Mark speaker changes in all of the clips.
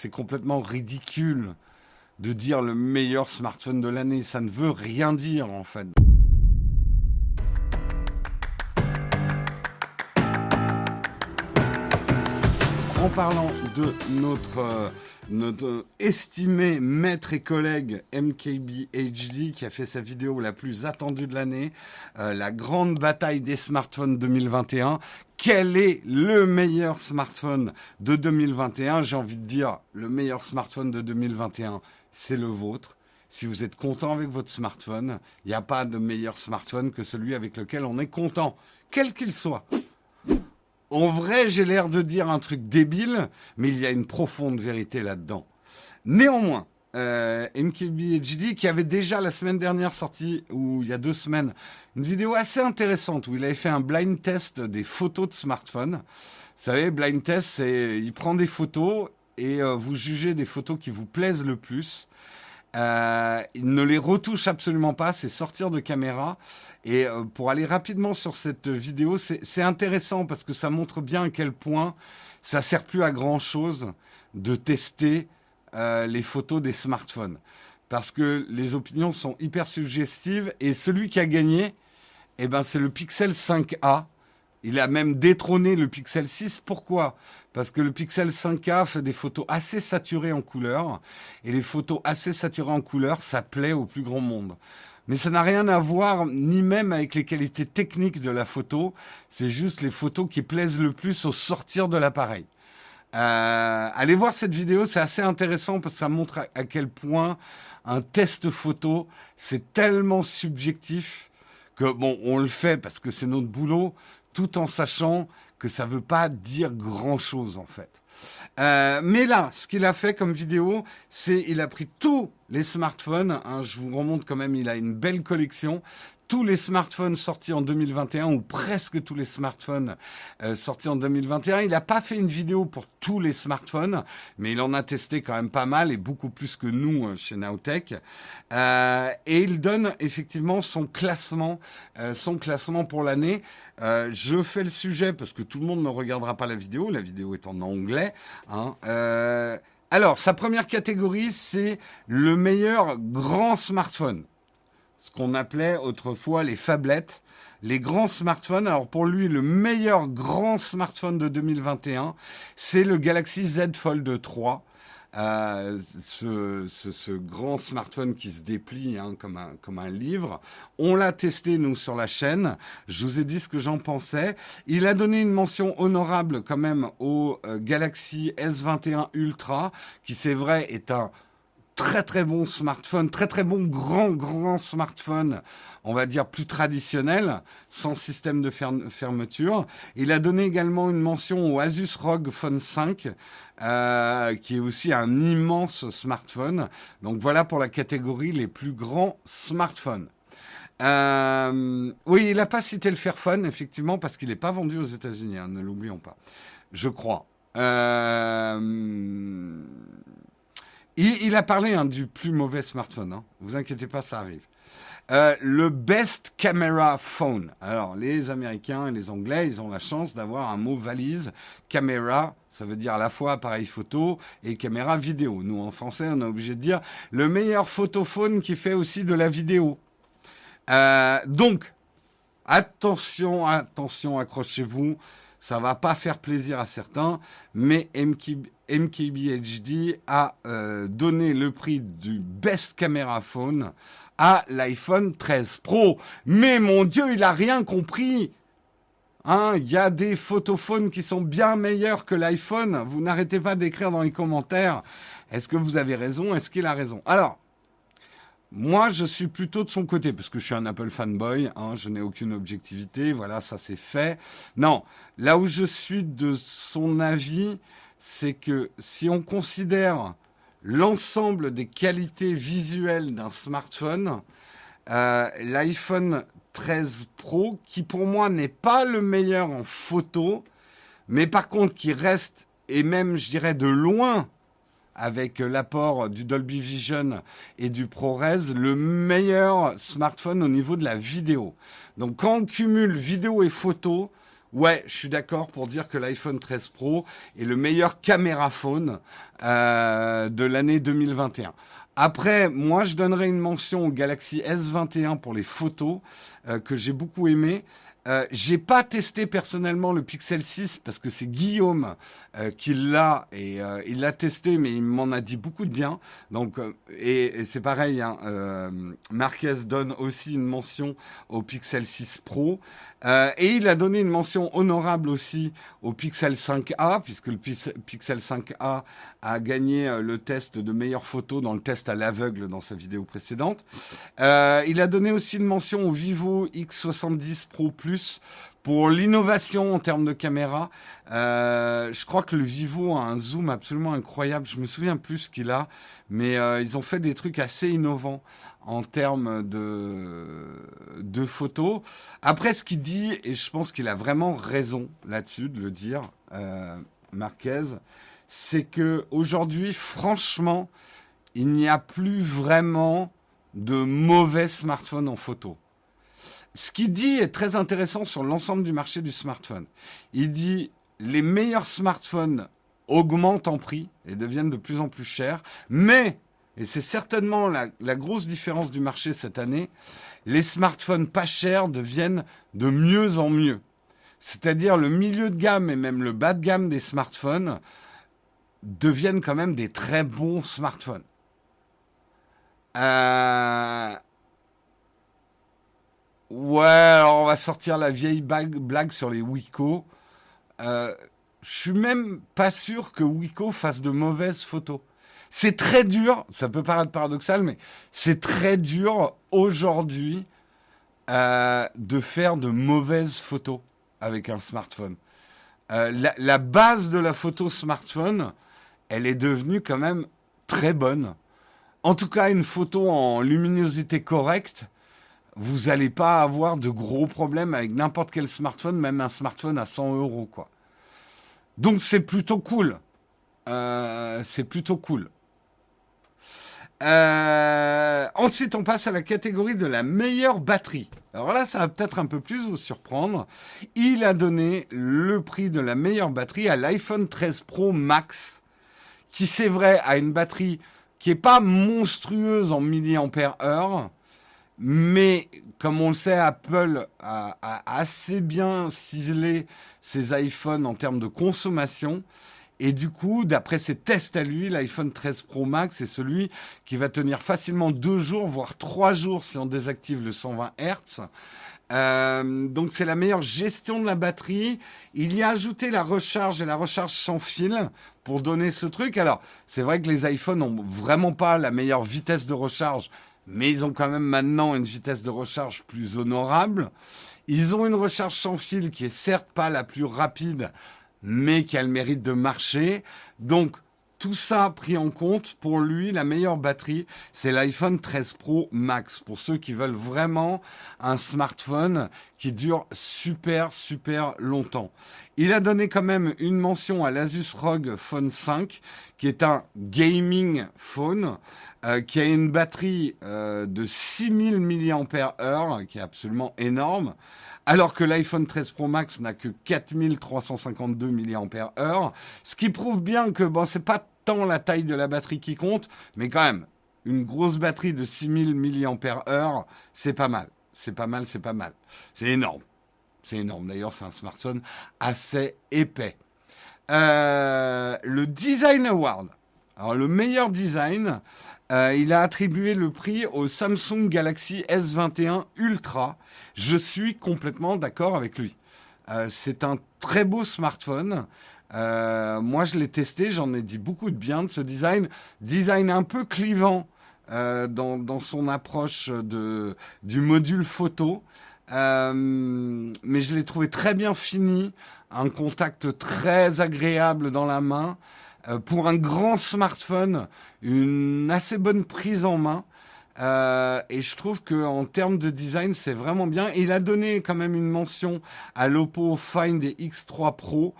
Speaker 1: C'est complètement ridicule de dire le meilleur smartphone de l'année. Ça ne veut rien dire en fait. En parlant de notre, euh, estimé maître et collègue MKBHD qui a fait sa vidéo la plus attendue de l'année, euh, la grande bataille des smartphones 2021. Quel est le meilleur smartphone de 2021 J'ai envie de dire le meilleur smartphone de 2021, c'est le vôtre. Si vous êtes content avec votre smartphone, il n'y a pas de meilleur smartphone que celui avec lequel on est content, quel qu'il soit. En vrai, j'ai l'air de dire un truc débile, mais il y a une profonde vérité là-dedans. Néanmoins, euh, MKBHD, qui avait déjà la semaine dernière sorti, ou il y a deux semaines, une vidéo assez intéressante où il avait fait un blind test des photos de smartphone. Vous savez, blind test, c'est il prend des photos et euh, vous jugez des photos qui vous plaisent le plus. Euh, il ne les retouche absolument pas, c'est sortir de caméra. Et euh, pour aller rapidement sur cette vidéo, c'est intéressant parce que ça montre bien à quel point ça sert plus à grand chose de tester euh, les photos des smartphones. Parce que les opinions sont hyper suggestives et celui qui a gagné, eh ben, c'est le Pixel 5A. Il a même détrôné le Pixel 6. Pourquoi? Parce que le Pixel 5K fait des photos assez saturées en couleur, et les photos assez saturées en couleur, ça plaît au plus grand monde. Mais ça n'a rien à voir ni même avec les qualités techniques de la photo, c'est juste les photos qui plaisent le plus au sortir de l'appareil. Euh, allez voir cette vidéo, c'est assez intéressant parce que ça montre à quel point un test photo, c'est tellement subjectif que bon, on le fait parce que c'est notre boulot, tout en sachant que ça veut pas dire grand chose en fait. Euh, mais là, ce qu'il a fait comme vidéo, c'est il a pris tous les smartphones. Hein, je vous remonte quand même, il a une belle collection tous les smartphones sortis en 2021 ou presque tous les smartphones euh, sortis en 2021. Il n'a pas fait une vidéo pour tous les smartphones, mais il en a testé quand même pas mal et beaucoup plus que nous euh, chez Nowtech. Euh, et il donne effectivement son classement, son classement pour l'année. je fais le sujet parce que tout le monde ne regardera pas la vidéo. La vidéo est en anglais. Hein. alors, sa première catégorie, c'est le meilleur grand smartphone ce qu'on appelait autrefois les phablettes, les grands smartphones. Alors pour lui, le meilleur grand smartphone de 2021, c'est le Galaxy Z Fold 3. Euh, ce, ce, ce, grand smartphone qui se déplie hein, comme, un, comme un livre. On l'a testé, nous, sur la chaîne. Je vous ai dit ce que j'en pensais. Il a donné une mention honorable quand même au euh, Galaxy S21 Ultra, qui c'est vrai est un très très bon smartphone, très très bon grand grand smartphone, on va dire plus traditionnel, sans système de fermeture. Il a donné également une mention au Asus ROG Phone 5, euh, qui est aussi un immense smartphone. Donc voilà pour la catégorie les plus grands smartphones. Euh, oui, il n'a pas cité le Fairphone, effectivement, parce qu'il n'est pas vendu aux États-Unis, hein, ne l'oublions pas. Je crois. Euh, il, a parlé hein, du plus mauvais smartphone. Hein. Vous inquiétez pas, ça arrive. Euh, le best camera phone. Alors, les Américains et les Anglais, ils ont la chance d'avoir un mot valise. Caméra, ça veut dire à la fois appareil photo et caméra vidéo. Nous, en français, on est obligé de dire le meilleur photophone qui fait aussi de la vidéo. Euh, donc, attention, attention, accrochez-vous. Ça va pas faire plaisir à certains, mais MKBHD a euh, donné le prix du best camera phone à l'iPhone 13 Pro. Mais mon Dieu, il a rien compris. Hein, il y a des photophones qui sont bien meilleurs que l'iPhone. Vous n'arrêtez pas d'écrire dans les commentaires. Est-ce que vous avez raison? Est-ce qu'il a raison? Alors, moi, je suis plutôt de son côté, parce que je suis un Apple fanboy, hein, je n'ai aucune objectivité, voilà, ça c'est fait. Non, là où je suis de son avis, c'est que si on considère l'ensemble des qualités visuelles d'un smartphone, euh, l'iPhone 13 Pro, qui pour moi n'est pas le meilleur en photo, mais par contre qui reste, et même je dirais de loin, avec l'apport du Dolby Vision et du ProRes, le meilleur smartphone au niveau de la vidéo. Donc quand on cumule vidéo et photo, Ouais, je suis d'accord pour dire que l'iPhone 13 Pro est le meilleur caméra phone euh, de l'année 2021. Après, moi, je donnerais une mention au Galaxy S21 pour les photos euh, que j'ai beaucoup aimé. Euh, j'ai pas testé personnellement le Pixel 6 parce que c'est Guillaume euh, qui l'a et euh, il l'a testé, mais il m'en a dit beaucoup de bien. Donc et, c'est pareil, hein, Marquez donne aussi une mention au Pixel 6 Pro et il a donné une mention honorable aussi au Pixel 5a puisque le Pixel 5a a gagné le test de meilleure photo dans le test à l'aveugle dans sa vidéo précédente. il a donné aussi une mention au Vivo X70 Pro Plus pour l'innovation en termes de caméra. Euh, je crois que le Vivo a un zoom absolument incroyable. Je me souviens plus ce qu'il a, mais euh, ils ont fait des trucs assez innovants en termes de, photos. Après, ce qu'il dit, et je pense qu'il a vraiment raison là-dessus de le dire, euh, Marquez, c'est que aujourd'hui, franchement, il n'y a plus vraiment de mauvais smartphones en photo ce qu'il dit est très intéressant sur l'ensemble du marché du smartphone. Il dit les meilleurs smartphones augmentent en prix et deviennent de plus en plus chers, mais, et c'est certainement la, grosse différence du marché cette année, les smartphones pas chers deviennent de mieux en mieux. C'est-à-dire le milieu de gamme et même le bas de gamme des smartphones deviennent quand même des très bons smartphones. Euh, Ouais, alors on va sortir la vieille blague sur les Wiko. Euh, je suis même pas sûr que Wiko fasse de mauvaises photos. C'est très dur, ça peut paraître paradoxal, mais c'est très dur aujourd'hui euh, de faire de mauvaises photos avec un smartphone. Euh, la, la, base de la photo smartphone, elle est devenue quand même très bonne. En tout cas, une photo en luminosité correcte, vous n'allez pas avoir de gros problèmes avec n'importe quel smartphone, même un smartphone à 100 euros, quoi. Donc c'est plutôt cool. Euh, c'est plutôt cool. Euh, ensuite, on passe à la catégorie de la meilleure batterie. Alors là, ça va peut-être un peu plus vous surprendre. Il a donné le prix de la meilleure batterie à l'iPhone 13 Pro Max, qui c'est vrai a une batterie qui est pas monstrueuse en milliampères heure, mais comme on le sait, Apple a, assez bien ciselé ses iPhones en termes de consommation. Et du coup, d'après ses tests à lui, l'iPhone 13 Pro Max est celui qui va tenir facilement deux jours, voire trois jours si on désactive le 120 Hz. Euh, donc c'est la meilleure gestion de la batterie. Il y a ajouté la recharge et la recharge sans fil pour donner ce truc. Alors c'est vrai que les iPhones n'ont vraiment pas la meilleure vitesse de recharge mais ils ont quand même maintenant une vitesse de recharge plus honorable. Ils ont une recharge sans fil qui est certes pas la plus rapide, mais qui a le mérite de marcher. Donc, tout ça pris en compte, pour lui, la meilleure batterie, c'est l'iPhone 13 Pro Max. Pour ceux qui veulent vraiment un smartphone qui dure super, super longtemps. Il a donné quand même une mention à l'Asus ROG Phone 5, qui est un gaming phone. Euh, qui a une batterie euh, de 6000 mAh, qui est absolument énorme, alors que l'iPhone 13 Pro Max n'a que 4352 mAh, ce qui prouve bien que bon, c'est pas tant la taille de la batterie qui compte, mais quand même, une grosse batterie de 6000 mAh, c'est pas mal. C'est pas mal, c'est pas mal. C'est énorme. C'est énorme. D'ailleurs, c'est un smartphone assez épais. Euh, le Design Award. Alors, le meilleur design, euh, il a attribué le prix au Samsung Galaxy S21 Ultra. Je suis complètement d'accord avec lui. Euh, c'est un très beau smartphone. Euh, moi, je l'ai testé, j'en ai dit beaucoup de bien de ce design. Design un peu clivant dans, dans, son approche de, du module photo. mais je l'ai trouvé très bien fini, un contact très agréable dans la main. Euh, pour un grand smartphone, une assez bonne prise en main. Euh, et je trouve que en termes de design, c'est vraiment bien. il a donné quand même une mention à l'Oppo Find X3 Pro.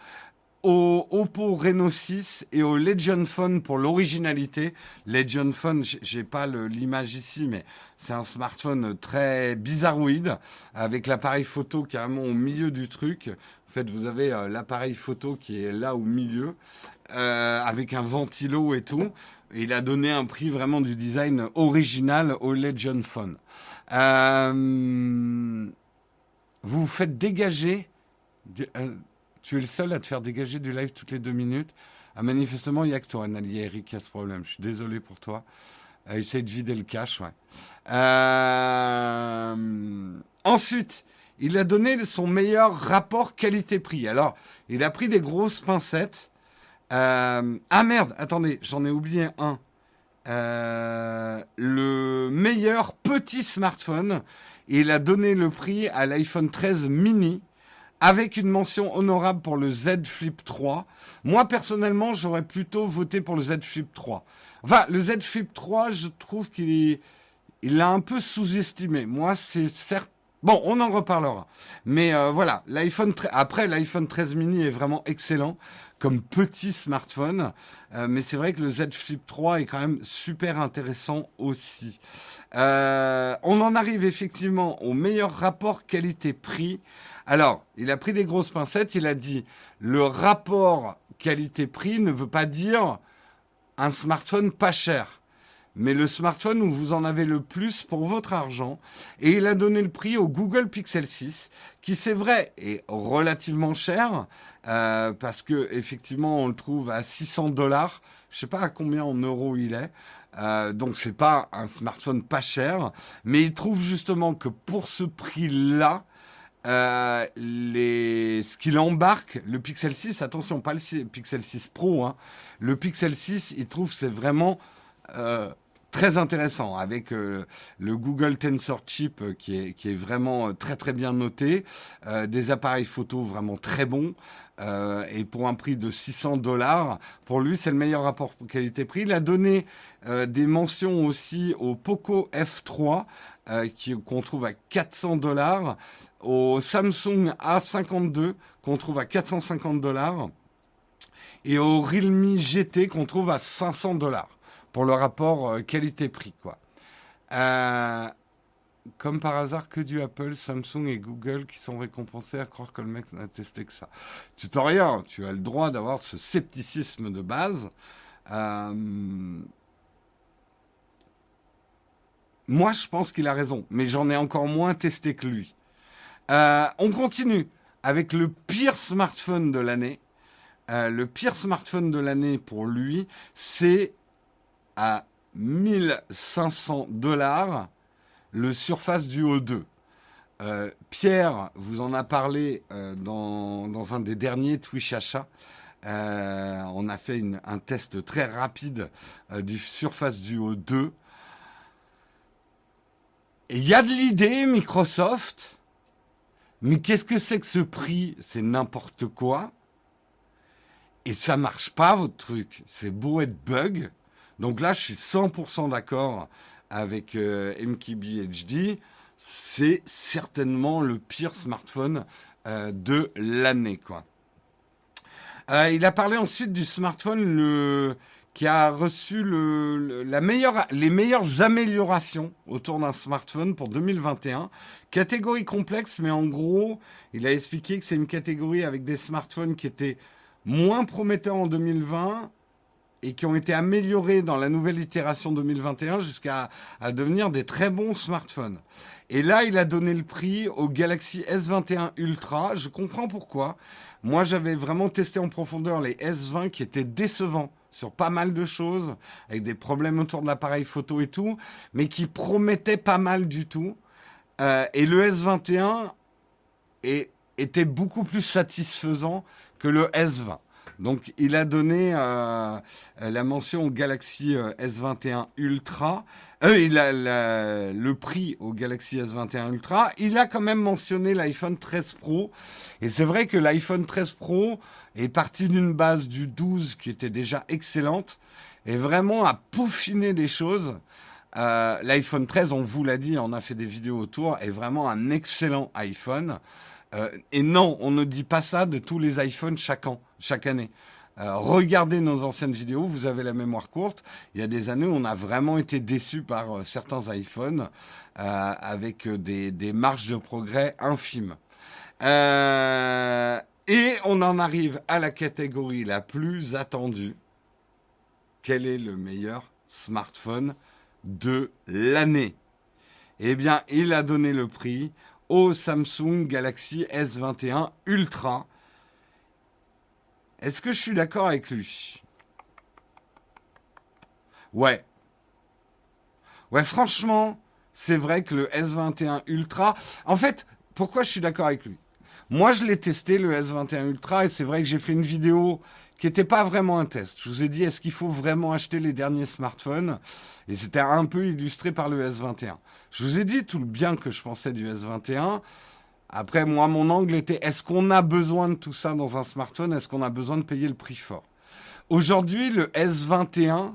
Speaker 1: au Oppo Reno 6 et au Legion Phone pour l'originalité. Legion Phone, j'ai pas l'image ici, mais c'est un smartphone très bizarroïde avec l'appareil photo carrément au milieu du truc. En fait, vous avez euh, l'appareil photo qui est là au milieu euh, avec un ventilo et tout. Et il a donné un prix vraiment du design original au Legion Phone. Euh, vous vous faites dégager. Euh, tu es le seul à te faire dégager du live toutes les deux minutes. Ah, manifestement, il n'y a que toi, Analia Eric, qui a ce problème. Je suis désolé pour toi. Essaye de vider le. Euh, ensuite, il a donné son meilleur rapport qualité-prix. Alors, il a pris des grosses pincettes. Euh, ah merde, attendez, j'en ai oublié un. Euh, le meilleur petit smartphone. il a donné le prix à l'iPhone 13 mini avec une mention honorable pour le Z Flip 3. Moi, personnellement, j'aurais plutôt voté pour le Z Flip 3. Enfin, le Z Flip 3, je trouve qu'il il l'a un peu sous-estimé. Moi, c'est certes Bon, on en reparlera. Mais euh, voilà, l'iPhone après l'iPhone 13 mini est vraiment excellent comme petit smartphone, euh, mais c'est vrai que le Z Flip 3 est quand même super intéressant aussi. Euh, on en arrive effectivement au meilleur rapport qualité-prix. Alors, il a pris des grosses pincettes, il a dit le rapport qualité-prix ne veut pas dire un smartphone pas cher mais le smartphone où vous en avez le plus pour votre argent. Et il a donné le prix au Google Pixel 6, qui c'est vrai est relativement cher, euh, parce que effectivement on le trouve à 600 dollars. Je sais pas à combien en euros il est. Euh, donc c'est pas un smartphone pas cher, mais il trouve justement que pour ce prix-là, euh, les... ce qu'il embarque, le Pixel 6, attention, pas le Pixel 6 Pro, hein, le Pixel 6, il trouve c'est vraiment euh, très intéressant avec euh, le Google Tensor Chip euh, qui est, qui est vraiment euh, très très bien noté, des appareils photo vraiment très bons. et pour un prix de 600 dollars, pour lui, c'est le meilleur rapport qualité-prix. Il a donné des mentions aussi au Poco F3, qu'on trouve à 400 dollars, au Samsung A52, qu'on trouve à 450 dollars, et au Realme GT, qu'on trouve à 500 dollars pour le rapport euh, qualité-prix, quoi. Euh, comme par hasard, que du Apple, Samsung et Google qui sont récompensés à croire que le mec n'a testé que ça. Tu t'en rien, tu as le droit d'avoir ce scepticisme de base. Euh, moi, je pense qu'il a raison, mais j'en ai encore moins testé que lui. on continue avec le pire smartphone de l'année. le pire smartphone de l'année pour lui, c'est à 1500 dollars le Surface Duo 2. Euh, Pierre vous en a parlé euh, dans, dans, un des derniers Twitch achats. Euh, on a fait un test très rapide du Surface Duo 2. Et il y a de l'idée, Microsoft. Mais qu'est-ce que c'est que ce prix? C'est n'importe quoi. Et ça marche pas, votre truc. C'est beau être bug. Donc là, je suis 100% d'accord avec euh, HD. C'est certainement le pire smartphone euh, de l'année. Euh, il a parlé ensuite du smartphone qui a reçu les meilleures améliorations autour d'un smartphone pour 2021. Catégorie complexe, mais en gros, il a expliqué que c'est une catégorie avec des smartphones qui étaient moins prometteurs en 2020 et qui ont été améliorés dans la nouvelle itération 2021 jusqu'à devenir des très bons smartphones. Et là, il a donné le prix au Galaxy S21 Ultra. Je comprends pourquoi. Moi, j'avais vraiment testé en profondeur les S20 qui étaient décevants sur pas mal de choses, avec des problèmes autour de l'appareil photo et tout, mais qui promettaient pas mal du tout. Euh, et le S21 est, était beaucoup plus satisfaisant que le S20. Donc, il a donné euh, la mention au Galaxy euh, S21 Ultra. Euh, il a le prix au Galaxy S21 Ultra. Il a quand même mentionné l'iPhone 13 Pro. Et c'est vrai que l'iPhone 13 Pro est parti d'une base du 12 qui était déjà excellente et vraiment a peaufiné des choses. Euh, L'iPhone 13, on vous l'a dit, on a fait des vidéos autour, est vraiment un excellent iPhone. Euh, et non, on ne dit pas ça de tous les iPhones chaque an, chaque année. Euh, regardez nos anciennes vidéos, vous avez la mémoire courte. Il y a des années on a vraiment été déçus par euh, certains iPhones avec des, des, marges de progrès infimes. et on en arrive à la catégorie la plus attendue. Quel est le meilleur smartphone de l'année? Eh bien, il a donné le prix au Samsung Galaxy S21 Ultra. Est-ce que je suis d'accord avec lui? Ouais. Ouais, franchement, c'est vrai que le S21 Ultra... En fait, pourquoi je suis d'accord avec lui? Moi, je l'ai testé, le S21 Ultra, et c'est vrai que j'ai fait une vidéo qui n'était pas vraiment un test. Je vous ai dit, est-ce qu'il faut vraiment acheter les derniers smartphones? Et c'était un peu illustré par le S21. Je vous ai dit tout le bien que je pensais du S21. Après, moi, mon angle était, est-ce qu'on a besoin de tout ça dans un smartphone? Est-ce qu'on a besoin de payer le prix fort? Aujourd'hui, le S21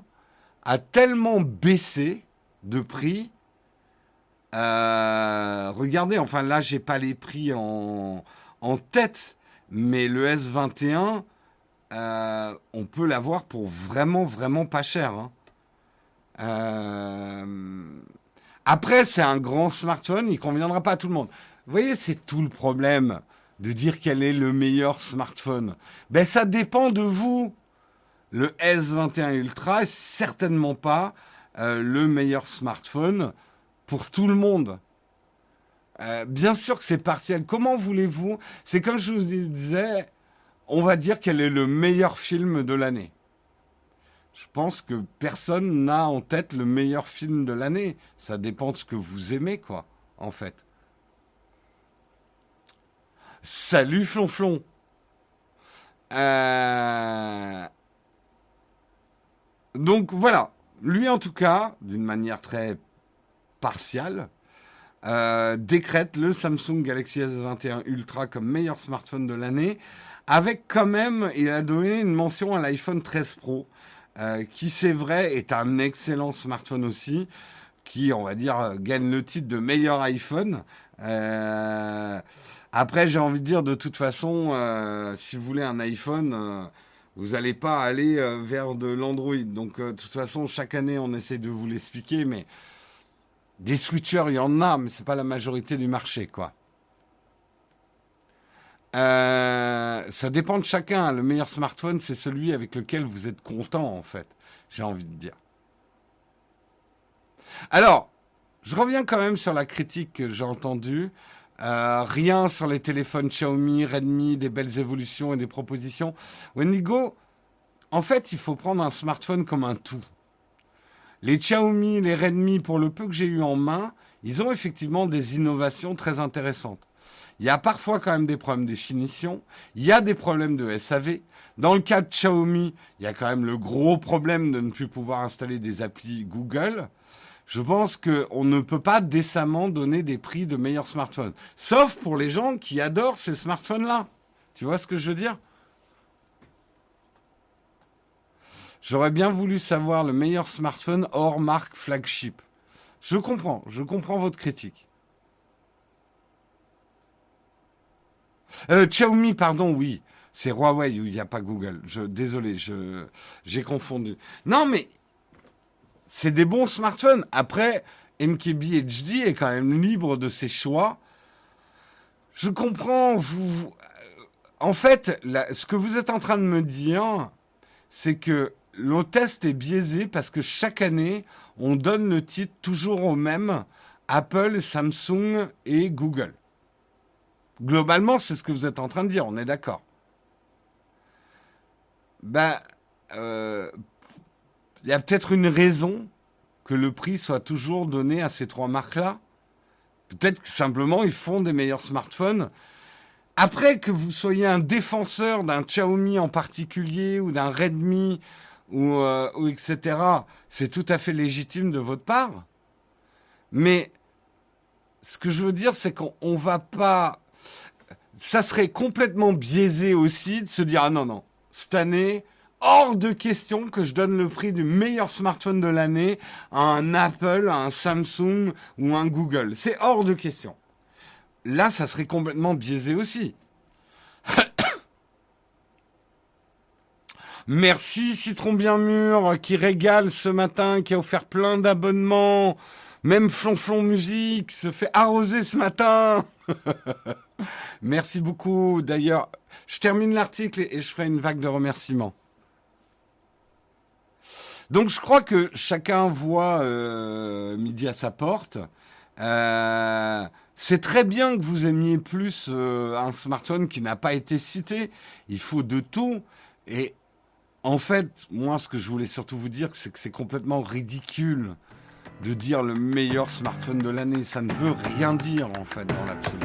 Speaker 1: a tellement baissé de prix. Euh, regardez, enfin là, j'ai pas les prix en, en tête, mais le S21, euh, on peut l'avoir pour vraiment, vraiment pas cher. Hein. Euh, après, c'est un grand smartphone, il conviendra pas à tout le monde. Vous voyez, c'est tout le problème de dire quel est le meilleur smartphone. Ben, ça dépend de vous. Le S21 Ultra est certainement pas euh, le meilleur smartphone pour tout le monde. bien sûr que c'est partiel. Comment voulez-vous? C'est comme je vous disais, on va dire quel est le meilleur film de l'année. Je pense que personne n'a en tête le meilleur film de l'année. Ça dépend de ce que vous aimez, quoi, en fait. Salut Flonflon. Euh... Donc voilà, lui en tout cas, d'une manière très partiale, euh, décrète le Samsung Galaxy S21 Ultra comme meilleur smartphone de l'année avec quand même, il a donné une mention à l'iPhone 13 Pro, euh, qui c'est vrai est un excellent smartphone aussi, qui on va dire gagne le titre de meilleur iPhone. Euh, après, j'ai envie de dire de toute façon, euh, si vous voulez un iPhone, vous n'allez pas aller vers de l'Android. Donc, de toute façon, chaque année, on essaie de vous l'expliquer, mais des switchers, il y en a, mais c'est pas la majorité du marché, quoi. Euh, ça dépend de chacun. Le meilleur smartphone, c'est celui avec lequel vous êtes content, en fait. J'ai envie de dire. Alors, je reviens quand même sur la critique que j'ai entendue. Euh, rien sur les téléphones Xiaomi, Redmi, des belles évolutions et des propositions. Wendigo, en fait, il faut prendre un smartphone comme un tout. Les Xiaomi, les Redmi, pour le peu que j'ai eu en main, ils ont effectivement des innovations très intéressantes. Il y a parfois quand même des problèmes de finition. Il y a des problèmes de SAV. Dans le cas de Xiaomi, il y a quand même le gros problème de ne plus pouvoir installer des applis Google. Je pense qu'on ne peut pas décemment donner des prix de meilleurs smartphones. Sauf pour les gens qui adorent ces smartphones-là. Tu vois ce que je veux dire? J'aurais bien voulu savoir le meilleur smartphone hors marque flagship. Je comprends, je comprends votre critique. Euh, Xiaomi, pardon, oui. C'est Huawei où il n'y a pas Google. Je, désolé, je, j'ai confondu. Non, mais c'est des bons smartphones. Après, MKB HD est quand même libre de ses choix. Je comprends. Vous, euh, en fait, ce que vous êtes en train de me dire, c'est que le test est biaisé parce que chaque année, on donne le titre toujours au même Apple, Samsung et Google. Globalement, c'est ce que vous êtes en train de dire, on est d'accord. Ben, euh, il y a peut-être une raison que le prix soit toujours donné à ces trois marques-là. Peut-être que simplement ils font des meilleurs smartphones. Après que vous soyez un défenseur d'un Xiaomi en particulier ou d'un Redmi ou, euh, ou etc., c'est tout à fait légitime de votre part. Mais ce que je veux dire, c'est qu'on ne va pas ça serait complètement biaisé aussi de se dire ah non non cette année hors de question que je donne le prix du meilleur smartphone de l'année à un Apple, à un Samsung ou un Google. C'est hors de question. là, ça serait complètement biaisé aussi. Merci Citron Bien Mûr qui régale ce matin, qui a offert plein d'abonnements. Même Flonflon Musique se fait arroser ce matin. Merci beaucoup. D'ailleurs, je termine l'article et je ferai une vague de remerciements. Donc je crois que chacun voit euh, midi à sa porte. Euh, c'est très bien que vous aimiez plus euh, un smartphone qui n'a pas été cité. Il faut de tout. Et en fait, moi, ce que je voulais surtout vous dire, c'est que c'est complètement ridicule de dire le meilleur smartphone de l'année. Ça ne veut rien dire, en fait, dans l'absolu.